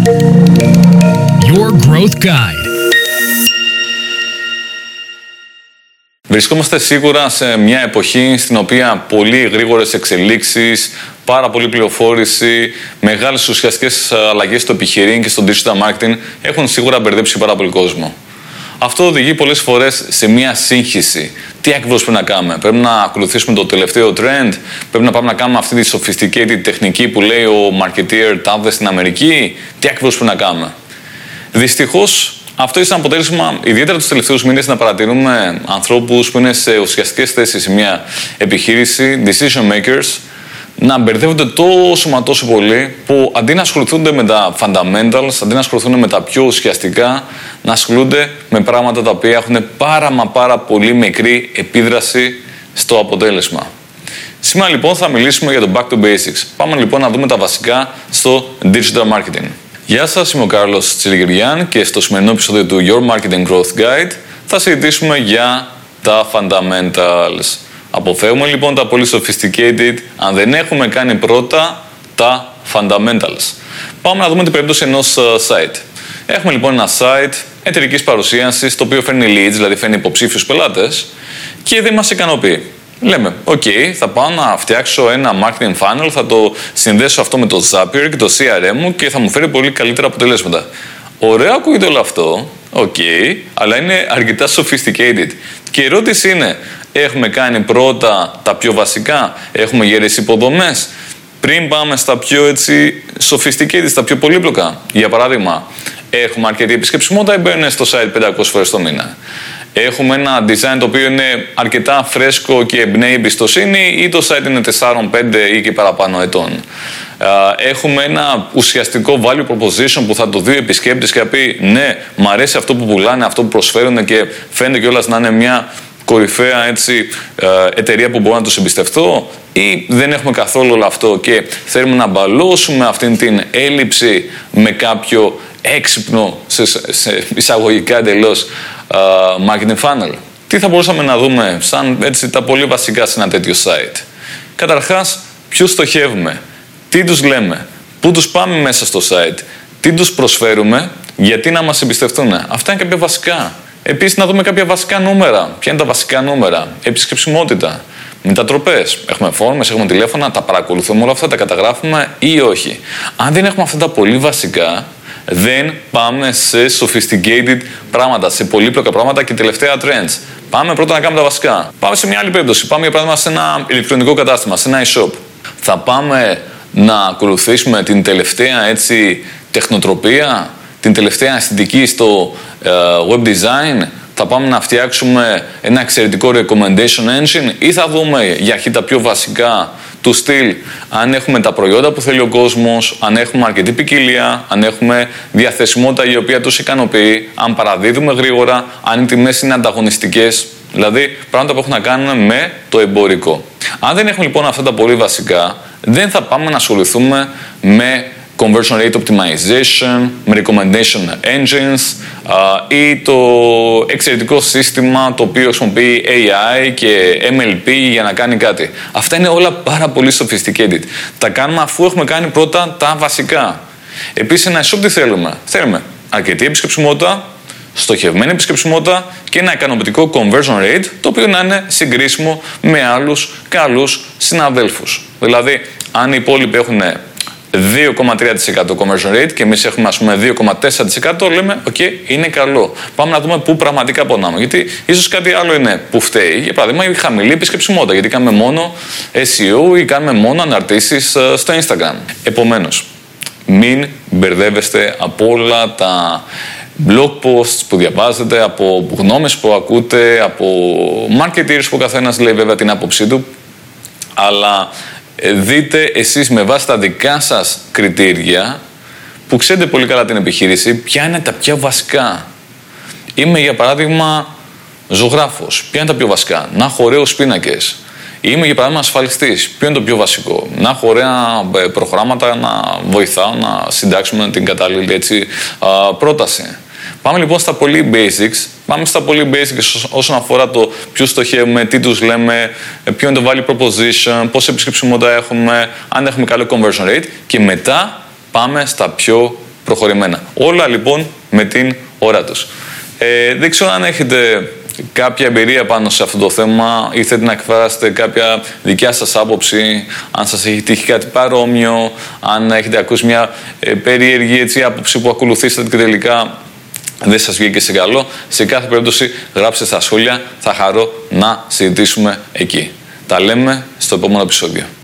Your Growth Guide. Βρισκόμαστε σίγουρα σε μια εποχή στην οποία πολύ γρήγορες εξελίξεις, πάρα πολλή πληροφόρηση, μεγάλες ουσιαστικές αλλαγές στο επιχειρήν και στο digital marketing έχουν σίγουρα μπερδέψει πάρα πολύ κόσμο. Αυτό οδηγεί πολλές φορές σε μια σύγχυση. Τι ακριβώς πρέπει να κάνουμε, Πρέπει να ακολουθήσουμε το τελευταίο trend, Πρέπει να πάμε να κάνουμε αυτή τη sophisticated τεχνική που λέει ο marketeer τάδε στην Αμερική, Τι ακριβώς πρέπει να κάνουμε; Δυστυχώς αυτό είναι αποτέλεσμα, ιδιαίτερα τους τελευταίους μήνες, να παρατηρούμε ανθρώπους που είναι σε ουσιαστικές θέσεις σε μια επιχείρηση, decision makers, να μπερδεύονται τόσο μα τόσο πολύ που αντί να ασχοληθούνται με τα fundamentals, αντί να ασχοληθούν με τα πιο ουσιαστικά, να ασχολούνται με πράγματα τα οποία έχουν πάρα μα πάρα πολύ μικρή επίδραση στο αποτέλεσμα. Σήμερα λοιπόν θα μιλήσουμε για το Back to Basics. Πάμε λοιπόν να δούμε τα βασικά στο Digital Marketing. Γεια σας, είμαι ο Κάρλος Τσιλιγυριάν και στο σημερινό επεισόδιο του Your Marketing Growth Guide θα συζητήσουμε για τα fundamentals. Αποφεύγουμε λοιπόν τα πολύ sophisticated αν δεν έχουμε κάνει πρώτα τα fundamentals. Πάμε να δούμε την περίπτωση ενός ε, site. Έχουμε λοιπόν ένα site εταιρικής παρουσίασης το οποίο φέρνει leads, δηλαδή φέρνει υποψήφιους πελάτες και δεν μας ικανοποιεί. Λέμε, OK, θα πάω να φτιάξω ένα marketing funnel, θα το συνδέσω αυτό με το Zapier και το CRM μου και θα μου φέρει πολύ καλύτερα αποτελέσματα. Ωραίο ακούγεται όλο αυτό, OK, αλλά είναι αρκετά sophisticated. Και η ερώτηση είναι, έχουμε κάνει πρώτα τα πιο βασικά, έχουμε γερές υποδομές, πριν πάμε στα πιο έτσι sophisticated, στα πιο πολύπλοκα. Για παράδειγμα, έχουμε αρκετή επισκεψιμότητα ή μπαίνουν στο site 500 φορές το μήνα. Έχουμε ένα design το οποίο είναι αρκετά φρέσκο και εμπνέει εμπιστοσύνη ή το site είναι 4, 5 ή και παραπάνω ετών. Έχουμε ένα ουσιαστικό value proposition που θα το δει ο επισκέπτης και θα πει ναι, μου αρέσει αυτό που πουλάνε, αυτό που προσφέρουν και φαίνεται κιόλας να είναι μια κορυφαία έτσι, εταιρεία που μπορώ να τους εμπιστευτώ ή δεν έχουμε καθόλου όλο αυτό και θέλουμε να μπαλώσουμε αυτή την έλλειψη με κάποιο έξυπνο, σε, σε εισαγωγικά εντελώς marketing funnel. Τι θα μπορούσαμε να δούμε σαν έτσι, τα πολύ βασικά σε ένα τέτοιο site. Καταρχάς, ποιους στοχεύουμε, τι τους λέμε, πού τους πάμε μέσα στο site, τι τους προσφέρουμε, γιατί να μας εμπιστευτούν. Αυτά είναι κάποια βασικά. Επίσης, να δούμε κάποια βασικά νούμερα. Ποια είναι τα βασικά νούμερα, επισκεψιμότητα, μετατροπέ. Έχουμε φόρμες, έχουμε τηλέφωνα, τα παρακολουθούμε όλα αυτά, τα καταγράφουμε ή όχι. Αν δεν έχουμε αυτά τα πολύ βασικά, δεν πάμε σε sophisticated πράγματα, σε πολύπλοκα πράγματα και τελευταία trends. Πάμε πρώτα να κάνουμε τα βασικά. Πάμε σε μια άλλη περίπτωση. Πάμε για παράδειγμα σε ένα ηλεκτρονικό κατάστημα, σε ένα e-shop. Θα πάμε να ακολουθήσουμε την τελευταία έτσι, τεχνοτροπία, την τελευταία αισθητική στο ε, web design, θα πάμε να φτιάξουμε ένα εξαιρετικό recommendation engine ή θα δούμε για αρχή τα πιο βασικά του στυλ αν έχουμε τα προϊόντα που θέλει ο κόσμος, αν έχουμε αρκετή ποικιλία, αν έχουμε διαθεσιμότητα η οποία τους ικανοποιεί, αν παραδίδουμε γρήγορα, αν οι τιμές είναι ανταγωνιστικές. Δηλαδή πράγματα που έχουν να κάνουν με το εμπορικό. Αν δεν έχουμε λοιπόν αυτά τα πολύ βασικά, δεν θα πάμε να ασχοληθούμε με conversion rate optimization, με recommendation engines ή το εξαιρετικό σύστημα το οποίο χρησιμοποιεί AI και MLP για να κάνει κάτι. Αυτά είναι όλα πάρα πολύ sophisticated. Τα κάνουμε αφού έχουμε κάνει πρώτα τα βασικά. Επίσης, ένα e-shop τι θέλουμε; Θέλουμε αρκετή επισκεψιμότητα, στοχευμένη επισκεψιμότητα και ένα ικανοποιητικό conversion rate το οποίο να είναι συγκρίσιμο με άλλους καλούς συναδέλφους. Δηλαδή, αν οι υπόλοιποι έχουν 2,3% conversion rate και εμείς έχουμε ας πούμε 2,4% λέμε οκ, είναι καλό. Πάμε να δούμε πού πραγματικά πονάμε. Γιατί ίσως κάτι άλλο είναι που φταίει. Για παράδειγμα, η χαμηλή επισκεψιμότητα. Γιατί κάνουμε μόνο SEO ή κάνουμε μόνο αναρτήσεις ε, στο Instagram. Επομένως, μην μπερδεύεστε από όλα τα blog posts που διαβάζετε, από γνώμες που ακούτε, από marketers που ο καθένας λέει βέβαια την άποψή του, αλλά ε, δείτε εσείς με βάση τα δικά σας κριτήρια που ξέρετε πολύ καλά την επιχείρηση, ποια είναι τα πιο βασικά. Είμαι για παράδειγμα ζωγράφος. Ποια είναι τα πιο βασικά; Να έχω ωραίους πίνακες. Είμαι για παράδειγμα ασφαλιστής. Ποιο είναι το πιο βασικό; Να έχω ωραία ε, προγράμματα να βοηθάω να συντάξουμε την κατάλληλη έτσι, πρόταση. Πάμε λοιπόν στα πολύ basics. Πάμε στα πολύ basics όσον αφορά το ποιο στοχεύουμε, τι τους λέμε, ποιο είναι το value proposition, πόση επισκεψιμότητα έχουμε, αν έχουμε καλό conversion rate και μετά πάμε στα πιο προχωρημένα. Όλα λοιπόν με την ώρα τους. Ε, δεν ξέρω αν έχετε κάποια εμπειρία πάνω σε αυτό το θέμα ή θέλετε να εκφράσετε κάποια δικιά σας άποψη, αν σας έχει τύχει κάτι παρόμοιο, αν έχετε ακούσει μια ε, περίεργη έτσι, άποψη που ακολουθήσατε και τελικά δεν σας βγήκε σε καλό. Σε κάθε περίπτωση γράψτε στα σχόλια, θα χαρώ να συζητήσουμε εκεί. Τα λέμε στο επόμενο επεισόδιο.